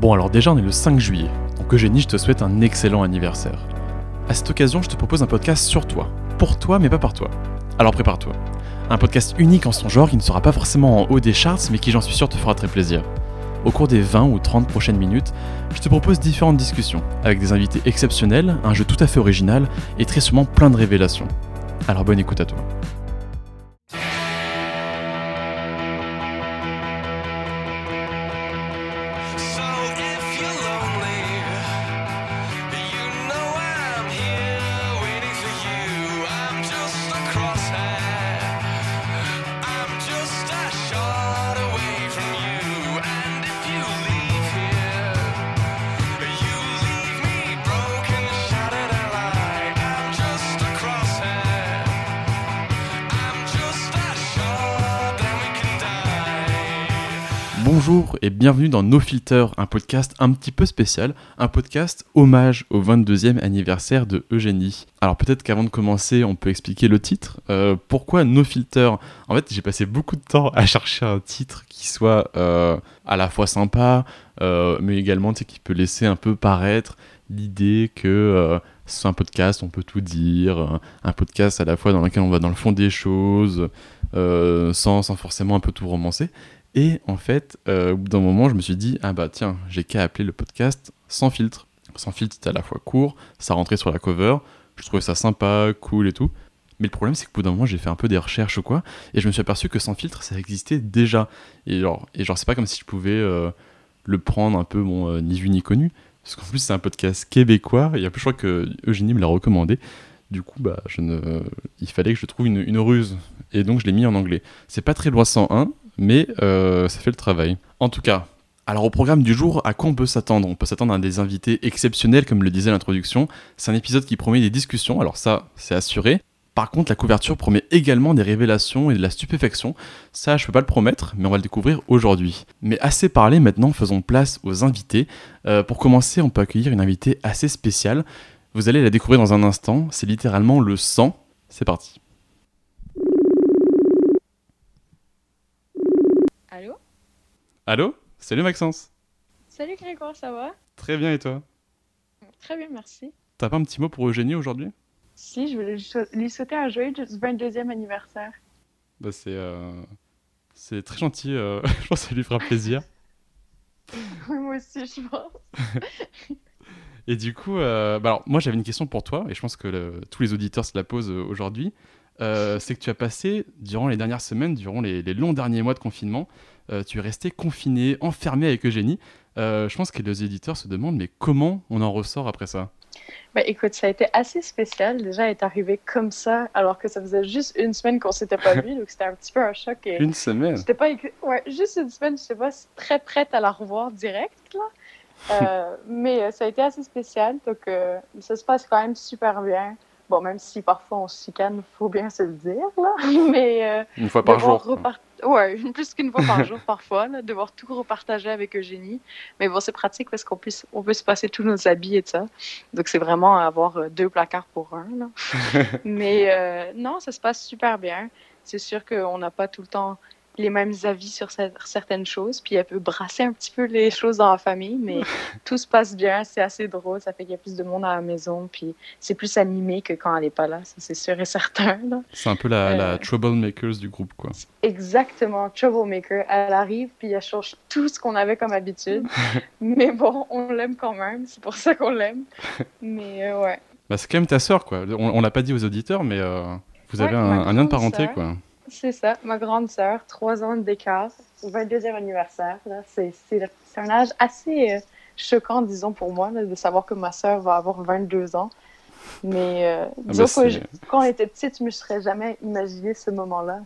Bon alors déjà on est le 5 juillet, donc Eugénie je te souhaite un excellent anniversaire. À cette occasion je te propose un podcast sur toi, pour toi mais pas par toi. Alors prépare-toi. Un podcast unique en son genre qui ne sera pas forcément en haut des charts mais qui j'en suis sûr te fera très plaisir. Au cours des 20 ou 30 prochaines minutes, je te propose différentes discussions, avec des invités exceptionnels, un jeu tout à fait original et très sûrement plein de révélations. Alors bonne écoute à toi. Bonjour et bienvenue dans No Filter, un podcast un petit peu spécial, un podcast hommage au 22e anniversaire de Eugénie. Alors peut-être qu'avant de commencer, on peut expliquer le titre. Euh, pourquoi No Filter? En fait, j'ai passé beaucoup de temps à chercher un titre qui soit euh, à la fois sympa, euh, mais également qui peut laisser un peu paraître l'idée que c'est un podcast, on peut tout dire, un podcast à la fois dans lequel on va dans le fond des choses, sans, sans forcément un peu tout romancer. Et en fait, euh, au bout d'un moment, je me suis dit, ah bah tiens, j'ai qu'à appeler le podcast sans filtre. Sans filtre, c'était à la fois court, ça rentrait sur la cover, je trouvais ça sympa, cool et tout. Mais le problème, c'est qu'au bout d'un moment, j'ai fait un peu des recherches ou quoi, et je me suis aperçu que sans filtre, ça existait déjà. Et genre, et genre c'est pas comme si je pouvais euh, le prendre un peu, bon, euh, ni vu ni connu. Parce qu'en plus, c'est un podcast québécois, et en plus, je crois que Eugénie me l'a recommandé. Du coup, bah, je ne... il fallait que je trouve une, une ruse. Et donc, je l'ai mis en anglais. C'est pas très loi 101, mais euh, ça fait le travail. En tout cas, alors au programme du jour, à quoi on peut s'attendre? On peut s'attendre à des invités exceptionnels, comme le disait l'introduction. C'est un épisode qui promet des discussions, alors ça, c'est assuré. Par contre, la couverture promet également des révélations et de la stupéfaction. Ça, je peux pas le promettre, mais on va le découvrir aujourd'hui. Mais assez parlé maintenant, faisons place aux invités. Euh, pour commencer, on peut accueillir une invitée assez spéciale. Vous allez la découvrir dans un instant. C'est littéralement le sang. C'est parti. Allô Allô Salut Maxence. Salut Grégoire, ça va? Très bien et toi? Très bien, merci. T'as pas un petit mot pour Eugénie aujourd'hui? Si, je voulais lui sou- lui souhaiter un joyeux 22e anniversaire. Bah c'est euh, c'est très gentil. euh, je pense que ça lui fera plaisir. Moi aussi, je pense. Et du coup, euh, bah alors, moi j'avais une question pour toi et je pense que le- tous les auditeurs se la posent aujourd'hui. Euh, c'est que tu as passé durant les dernières semaines, durant les, les longs derniers mois de confinement, euh, tu es resté confiné, enfermé avec Eugénie. Euh, je pense que les éditeurs se demandent mais comment on en ressort après ça? Ben, écoute, ça a été assez spécial. Déjà, elle est arrivé comme ça, alors que ça faisait juste une semaine qu'on s'était pas vu, donc c'était un petit peu un choc. Et... Une semaine. J'étais pas, ouais, juste une semaine, je sais pas, très prête à la revoir direct, là. Euh, mais ça a été assez spécial, donc euh, ça se passe quand même super bien. Bon, même si parfois on se chicane, faut bien se le dire, là. Mais euh, Une fois par jour. repart- Ouais, plus qu'une fois par jour parfois, là, devoir tout repartager avec Eugénie. Mais bon, c'est pratique parce qu'on peut, on peut se passer tous nos habits et tout ça. Donc c'est vraiment avoir euh, deux placards pour un. Là. Mais euh, non, ça se passe super bien. C'est sûr qu'on n'a pas tout le temps les mêmes avis sur cer- certaines choses, puis elle peut brasser un petit peu les choses dans la famille, mais tout se passe bien, c'est assez drôle, ça fait qu'il y a plus de monde à la maison, puis c'est plus animé que quand elle n'est pas là, ça c'est sûr et certain. C'est un peu la, la Euh. troublemakers du groupe quoi. Exactement, Troublemaker. Elle arrive, puis elle change tout ce qu'on avait comme habitude. mais bon, on l'aime quand même, c'est pour ça qu'on l'aime. Mais euh, ouais. Bah, c'est quand même ta sœur quoi. On, on l'a pas dit aux auditeurs mais euh, vous avez un, un lien de parenté quoi. C'est ça, ma grande sœur, trois ans d'écart, au 22e anniversaire. C'est un âge assez euh, choquant, disons, pour moi, là, de savoir que ma sœur va avoir 22 ans. Mais euh, disons bah, que je- quand on était petite, je me serais jamais imaginé ce moment-là,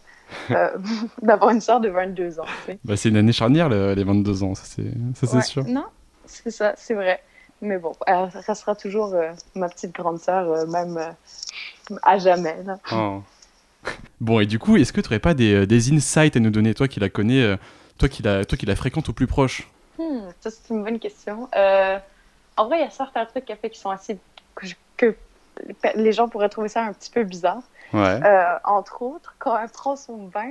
euh, d'avoir une sœur de 22 ans. tu sais. Bah, c'est une année charnière le- les 22 ans, ça c'est Ouais, sûr. Non, c'est ça, c'est vrai. Mais bon, elle restera toujours euh, ma petite grande sœur, même à jamais. Là. Oh. Bon, et du coup, est-ce que tu n'aurais pas des, euh, des insights à nous donner, toi qui la connais, euh, toi qui la, toi qui la fréquentes au plus proche Hmm, ça, c'est une bonne question. Euh, en vrai, il y a certains trucs qu'elle fait qui sont assez. que, les gens pourraient trouver ça un petit peu bizarre. Ouais. Euh, entre autres, quand elle prend son bain,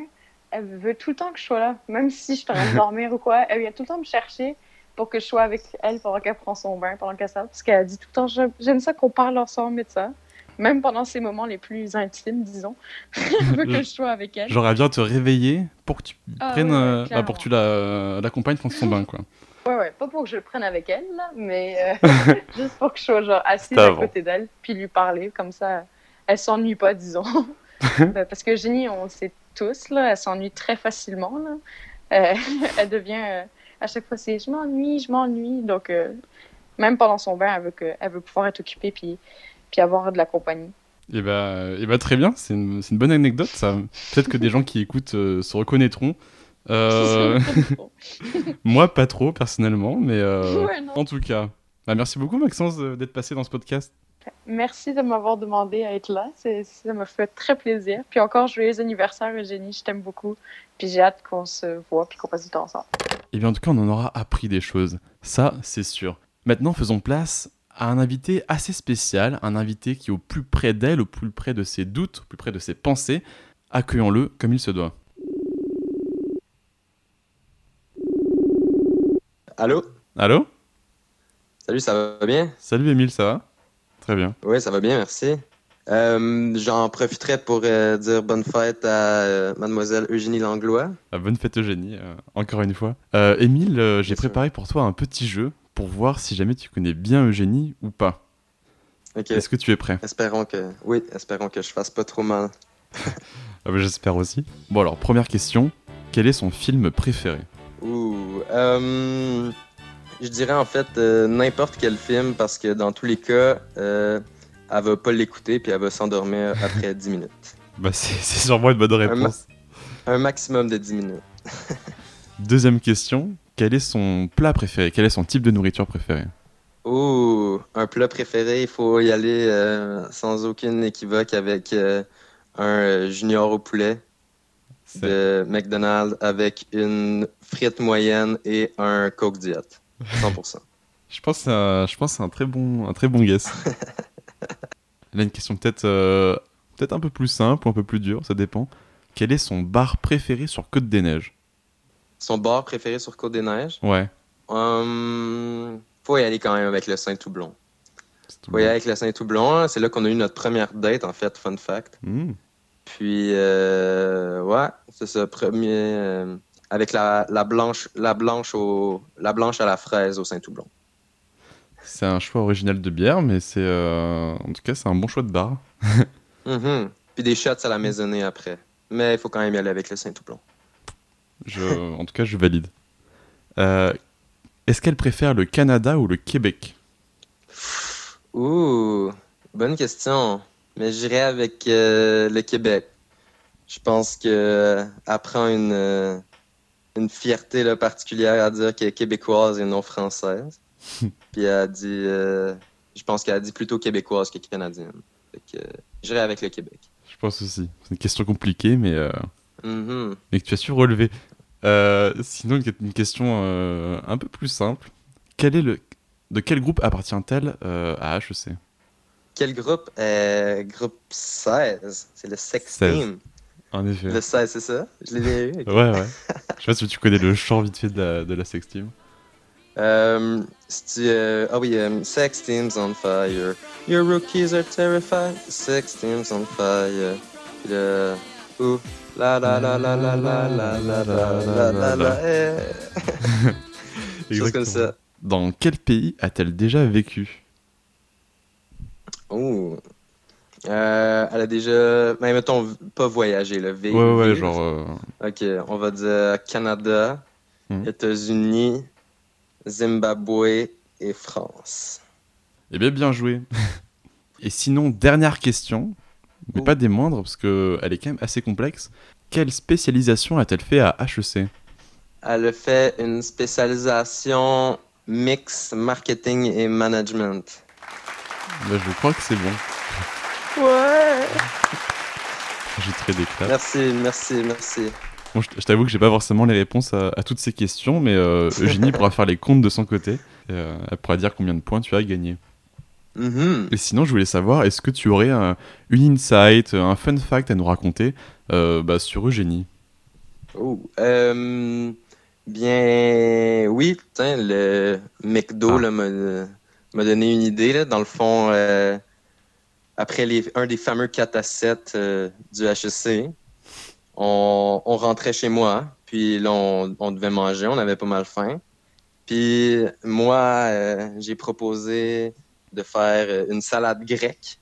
elle veut tout le temps que je sois là, même si je suis en train de dormir ou quoi. Elle vient tout le temps me chercher, pour que je sois avec elle pendant qu'elle prend son bain, pendant qu'elle sort. Parce qu'elle dit tout le temps, j'aime j'aime ça qu'on parle ensemble et de ça. Même pendant ces moments les plus intimes, disons. veut que je sois avec elle. Elle vient te réveiller pour que tu Ah, prennes, euh, bah, pour que tu la- l'accompagnes prendre son bain, quoi. Ouais, ouais, pas pour que je le prenne avec elle, mais euh, juste pour que je sois genre assise à côté d'elle, puis lui parler, comme ça, elle s'ennuie pas, disons. Ben, Parce que Jenny, on le sait tous, là, elle s'ennuie très facilement, là. Euh, elle devient, euh, à chaque fois, c'est « je m'ennuie, je m'ennuie », donc euh, même pendant son bain, elle veut, que, elle veut pouvoir être occupée, puis, puis avoir de la compagnie. Et bah, et bah très bien, c'est une, une bonne anecdote, ça. Peut-être que des gens qui écoutent euh, se reconnaîtront. Euh, moi, pas trop, personnellement, mais euh, Ouais, en tout cas. Bah, merci beaucoup, Maxence, d'être passé dans ce podcast. Merci de m'avoir demandé à être là. Ça m'a fait très plaisir. Puis encore, joyeux anniversaire, Eugénie. Je t'aime beaucoup. Puis j'ai hâte qu'on se voit puis qu'on passe du temps ensemble. Et bien, en tout cas, on en aura appris des choses. Ça, c'est sûr. Maintenant, faisons place à un invité assez spécial, un invité qui est au plus près d'elle, au plus près de ses doutes, au plus près de ses pensées. Accueillons-le comme il se doit. Allô? Allô? Salut, ça va bien? Salut Émile, ça va? Très bien. Oui, ça va bien, merci. Euh, J'en profiterai pour euh, dire bonne fête à euh, mademoiselle Eugénie Langlois. Ah, bonne fête Eugénie, encore une fois. Émile, j'ai préparé pour toi un petit jeu pour voir si jamais tu connais bien Eugénie ou pas. Est-ce que tu es prêt? Espérons que... Oui, espérons que je fasse pas trop mal. Ah bah, J'espère aussi. Bon alors, première question. Quel est son film préféré? Ouh, euh, je dirais en fait euh, n'importe quel film parce que dans tous les cas, euh, elle va pas l'écouter puis elle va s'endormir après 10 minutes. Bah c'est sûrement une bonne réponse. Un maximum de 10 minutes. Deuxième question. Quel est son plat préféré? Quel est son type de nourriture préféré Ouh, un plat préféré, il faut y aller euh, sans aucune équivoque avec euh, un junior au poulet de McDonald's avec une frite moyenne et un Coke Diet. 100%. Je pense que c'est un, je pense c'est un très bon, un très bon guess. Là une question peut-être, euh, peut-être un peu plus simple ou un peu plus dure, ça dépend. Quel est son bar préféré sur Côte des Neiges? Son bar préféré sur Côte-des-Neiges? Ouais. Hum, faut y aller quand même avec le Saint-Toublon. Faut y aller avec le Saint-Toublon. C'est là qu'on a eu notre première date, en fait, fun fact. Mmh. Puis, euh, ouais, c'est ça, premier... euh, avec la, la blanche, la, blanche au, la blanche à la fraise au Saint-Toublon. C'est un choix original de bière, mais c'est euh, en tout cas c'est un bon choix de bar. Mhm. Puis des shots à la maisonnée après. Mais il faut quand même y aller avec le Saint-Toublon. Je, en tout cas, je valide. Euh, Est-ce qu'elle préfère le Canada ou le Québec? Ouh, bonne question. Mais j'irai avec euh, le Québec. Je pense que euh, elle prend une, euh, une fierté là, particulière à dire qu'elle est québécoise et non française. Puis elle a dit, euh, je pense qu'elle a dit plutôt québécoise que canadienne. Fait que, euh, j'irai avec le Québec. Je pense aussi. C'est une question compliquée, mais, euh, mais que tu as su relever. Euh, sinon, une, question euh, un peu plus simple. Quel est le, de quel groupe appartient-elle euh, à HEC Quel groupe? Euh, groupe 16. C'est le Sex 16. Team. En effet. Le 16, c'est ça? Je l'ai bien eu. Ouais, ouais. Je sais pas si tu connais le chant vite fait de la, de la sex team. Euh, ah oui, Sex Team's on fire. Your rookies are terrified. Sex Team's on fire. Le. Ouh. La la la la la la la la la la la la. eh. Chose comme ça. Dans quel pays a-t-elle déjà vécu Ouh. Euh, elle a déjà. Ben, mettons, pas voyagé, le V. Ouais, ouais, genre. euh, Ok, on va dire Canada, Hmm. États-Unis, Zimbabwe et France. Eh bien, bien joué. Et sinon, dernière question, mais Oh. pas des moindres, parce qu'elle est quand même assez complexe. Quelle spécialisation a-t-elle fait à HEC Elle a fait une spécialisation mix marketing et management. Bah, Je crois que c'est bon. Ouais! J'ajouterai des claps. Merci, merci, merci. Bon, je je t'avoue que j'ai pas forcément les réponses à, à toutes ces questions, mais euh, Eugénie pourra faire les comptes de son côté. Et, euh, elle pourra dire combien de points tu as gagné. Mhm. Et sinon, je voulais savoir, est-ce que tu aurais un- une insight, un fun fact à nous raconter euh, bah, sur Eugénie? Oh, euh, Bien, oui, putain, le McDo Ah. là, m'a donné une idée. Là. Dans le fond, euh, après les, un des fameux 4 à 7 euh, du HEC, on, on rentrait chez moi, puis là, on, on devait manger, on avait pas mal faim. Puis moi, euh, j'ai proposé de faire euh, une salade grecque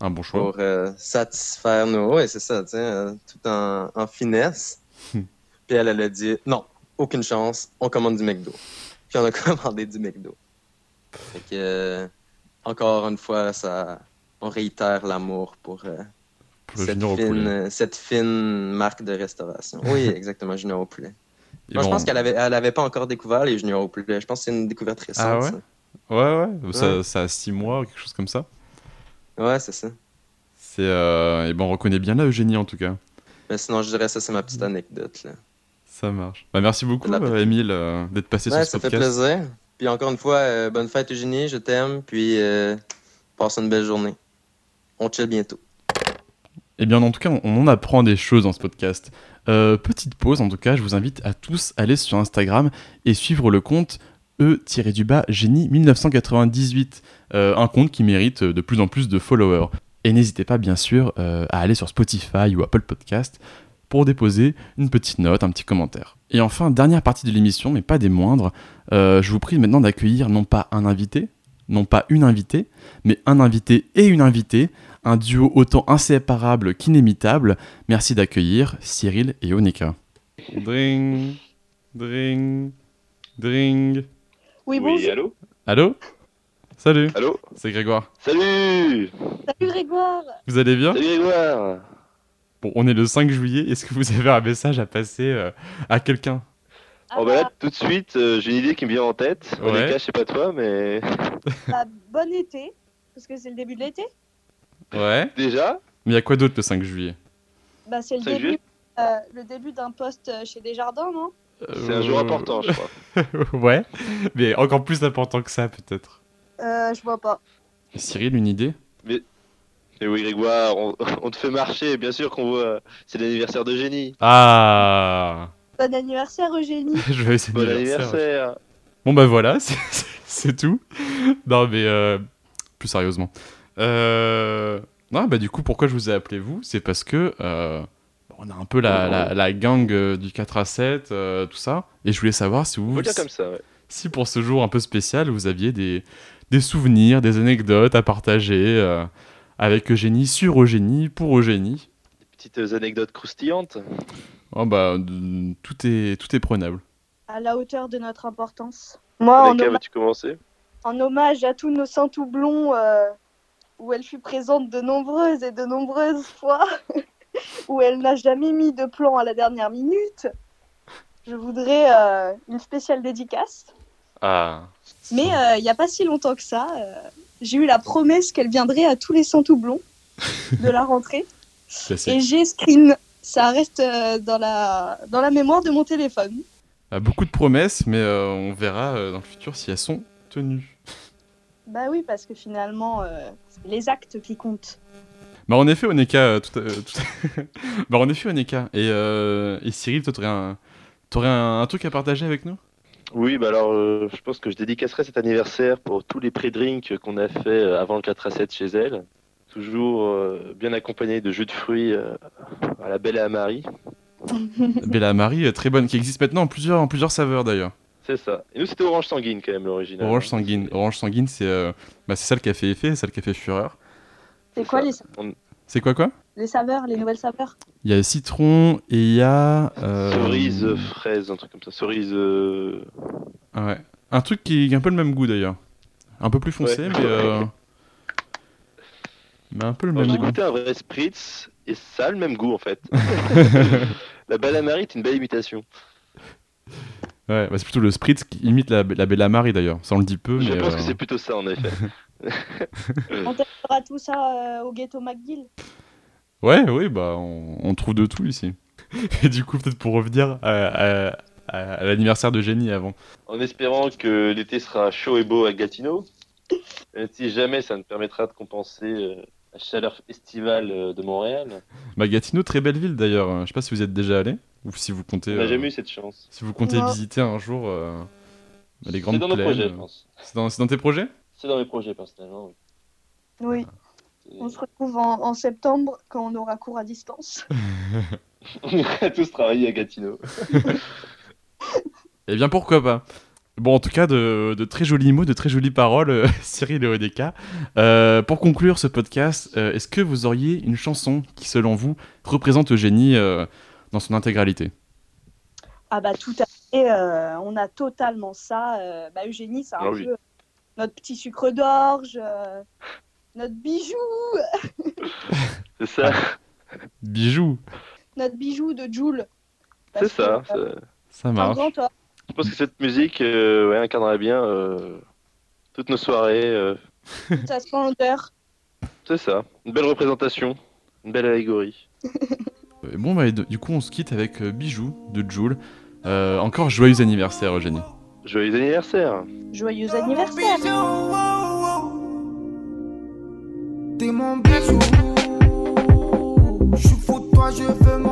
Un bon choix. pour euh, satisfaire nos... Ouais, c'est ça, euh, tout en, en finesse. Hmm. Puis elle, elle a dit, non, aucune chance, on commande du McDo. Puis on a commandé du McDo. Fait que, euh, encore une fois, ça, on réitère l'amour pour cette, junior fine, cette fine marque de restauration. Oui, exactement, Junior au poulet. Et Moi, je pense qu'elle avait, elle avait pas encore découvert les Juniors au poulet. Je pense que c'est une découverte récente. Ah ouais? ça. Ouais, ouais, ça, Ouais. ça a 6 mois quelque chose comme ça. Ouais, c'est ça. C'est. Euh... Et ben, on reconnaît bien là Eugénie en tout cas. Mais sinon, je dirais ça, c'est ma petite anecdote. Là. Ça marche. Bah, merci beaucoup, La- euh, Émile, euh, d'être passé Ouais, sur ce ça fait podcast. plaisir. Puis encore une fois, euh, bonne fête Eugénie, je t'aime. Puis passe une belle journée. On chill bientôt. Eh bien, en tout cas, on, on en apprend des choses dans ce podcast. Euh, petite pause, en tout cas, je vous invite à tous à aller sur Instagram et suivre le compte E-du-bas génie 1998, euh, un compte qui mérite de plus en plus de followers. Et n'hésitez pas, bien sûr, euh, à aller sur Spotify ou Apple Podcast pour déposer une petite note, un petit commentaire. Et enfin, dernière partie de l'émission, mais pas des moindres, euh, je vous prie maintenant d'accueillir non pas un invité, non pas une invitée, mais un invité et une invitée, un duo autant inséparable qu'inémitable. Merci d'accueillir Cyril et Onika. Dring, dring, dring. Oui, Oui, bonjour. allô Allô Salut, Allô c'est Grégoire. Salut Salut Grégoire. Vous allez bien Salut Grégoire Bon, on est le 5 juillet. Est-ce que vous avez un message à passer euh, à quelqu'un Oh bah là, tout de suite, euh, j'ai une idée qui me vient en tête. Ouais. Ouais. je sais pas toi, mais Bah, bon été, parce que c'est le début de l'été. Ouais. déjà, Mais il y a quoi d'autre le 5 juillet? Bah, c'est le début, euh, le début d'un poste chez Desjardins, non? C'est un jour important, je crois. ouais, mais encore plus important que ça peut-être. euh, Je vois pas. Cyril, une idée? Mais oui, Grégoire, on, on te fait marcher, bien sûr qu'on voit. C'est l'anniversaire de génie. Ah Bon anniversaire, Eugénie. Je vais essayer Bon anniversaire Bon bah voilà, c'est tout. Non mais euh, plus sérieusement. Euh, non bah du coup pourquoi je vous ai appelé vous? C'est parce que euh, on a un peu la, la, la gang euh, du 4 à 7, euh, tout ça. Et je voulais savoir si On vous, peut le dire comme ça, ouais. si pour ce jour un peu spécial, vous aviez des, des souvenirs, des anecdotes à partager euh, avec Eugénie, sur Eugénie, pour Eugénie. Des petites anecdotes croustillantes. Oh bah tout est, tout est prenable. À la hauteur de notre importance. Moi, en, Avec hommage- veux-tu commencer? en hommage à tous nos saints tout blonds, euh, où elle fut présente de nombreuses et de nombreuses fois, où elle n'a jamais mis de plan à la dernière minute, je voudrais euh, une spéciale dédicace. Ah. Mais euh, il n'y a pas si longtemps que ça, euh, j'ai eu la promesse qu'elle viendrait à tous les blonds de la rentrée. Et j'ai screen. Ça reste dans, la, dans la mémoire de mon téléphone. Ah, beaucoup de promesses, mais on verra dans le futur si elles sont tenues. Bah oui, parce que finalement, c'est les actes qui comptent. Bah en effet, Oneka, euh, tout, à- tout- bah en effet, Oneka. Et, euh, et Cyril, toi, t'aurais un, t'aurais un, un truc à partager avec nous? Oui, bah alors, euh, je pense que je dédicacerai cet anniversaire pour tous les pré-drinks qu'on a fait euh, avant le 4 à 7 chez elle. Toujours euh, bien accompagné de jus de fruits à la belle et à Marie. Bella Marie, très bonne, qui existe maintenant en plusieurs, en plusieurs saveurs d'ailleurs. C'est ça. Et nous, c'était orange sanguine quand même, l'original. Orange sanguine. Orange sanguine, c'est bah, c'est celle qui a fait effet, celle qui a fait fureur. C'est quoi ça. les, C'est quoi quoi? Les saveurs, les nouvelles saveurs? Il y a citron et il y a. euh, Cerise, fraise, un truc comme ça. Cerise. euh, ah ouais. Un truc qui a un peu le même goût d'ailleurs. Un peu plus foncé, Ouais. mais. euh, Mais un peu le Alors, même J'ai goût. goûté un vrai spritz et ça a le même goût en fait. la Marie est une belle imitation. Ouais, bah, c'est plutôt le spritz qui imite la, la Bella Marie d'ailleurs. Ça on le dit peu, Je mais. pense euh, que c'est plutôt ça en effet. On testera tout ça euh, au ghetto McGill. Ouais, oui, bah on, on trouve de tout ici. Et du coup, peut-être pour revenir à, à- à- à l'anniversaire de Jenny avant. en espérant que l'été sera chaud et beau à Gatineau. Même si jamais ça nous permettra de compenser euh, la chaleur estivale euh, de Montréal. Bah Gatineau, très belle ville d'ailleurs. Je sais pas si vous y êtes déjà allé. Ou si vous comptez, On n'a euh, jamais eu cette chance. si vous comptez Non. visiter un jour euh, les grandes C'est dans nos plaines, projets, je pense. C'est dans, c'est dans tes projets? C'est dans mes projets, personnellement, oui. Oui, C'est- on se retrouve en, en septembre quand on aura cours à distance. On irait tous travailler à Gatineau. Eh bien, pourquoi pas? Bon, en tout cas, de, de très jolis mots, de très jolies paroles, euh, Cyril et Odeka. Euh, pour conclure ce podcast, euh, est-ce que vous auriez une chanson qui, selon vous, représente Eugénie euh, dans son intégralité? Ah bah tout à fait, euh, on a totalement ça. euh, bah Eugénie, c'est un Ah oui. peu notre petit sucre d'orge, euh, notre bijou, C'est ça, Bijou, notre bijou de Joule. c'est ça. que, euh, ça. un marche. grand homme. Je pense que cette musique euh, ouais, incarnerait bien euh, toutes nos soirées. euh, sa splendeur. c'est ça. Une belle représentation, une belle allégorie. Euh, Bon, bah, et de- du coup, on se quitte avec euh, Bijou de Joule. Euh, encore joyeux anniversaire, Eugénie. Joyeux anniversaire Joyeux anniversaire. T'es mon bijou. Je suis fou de toi, je veux mon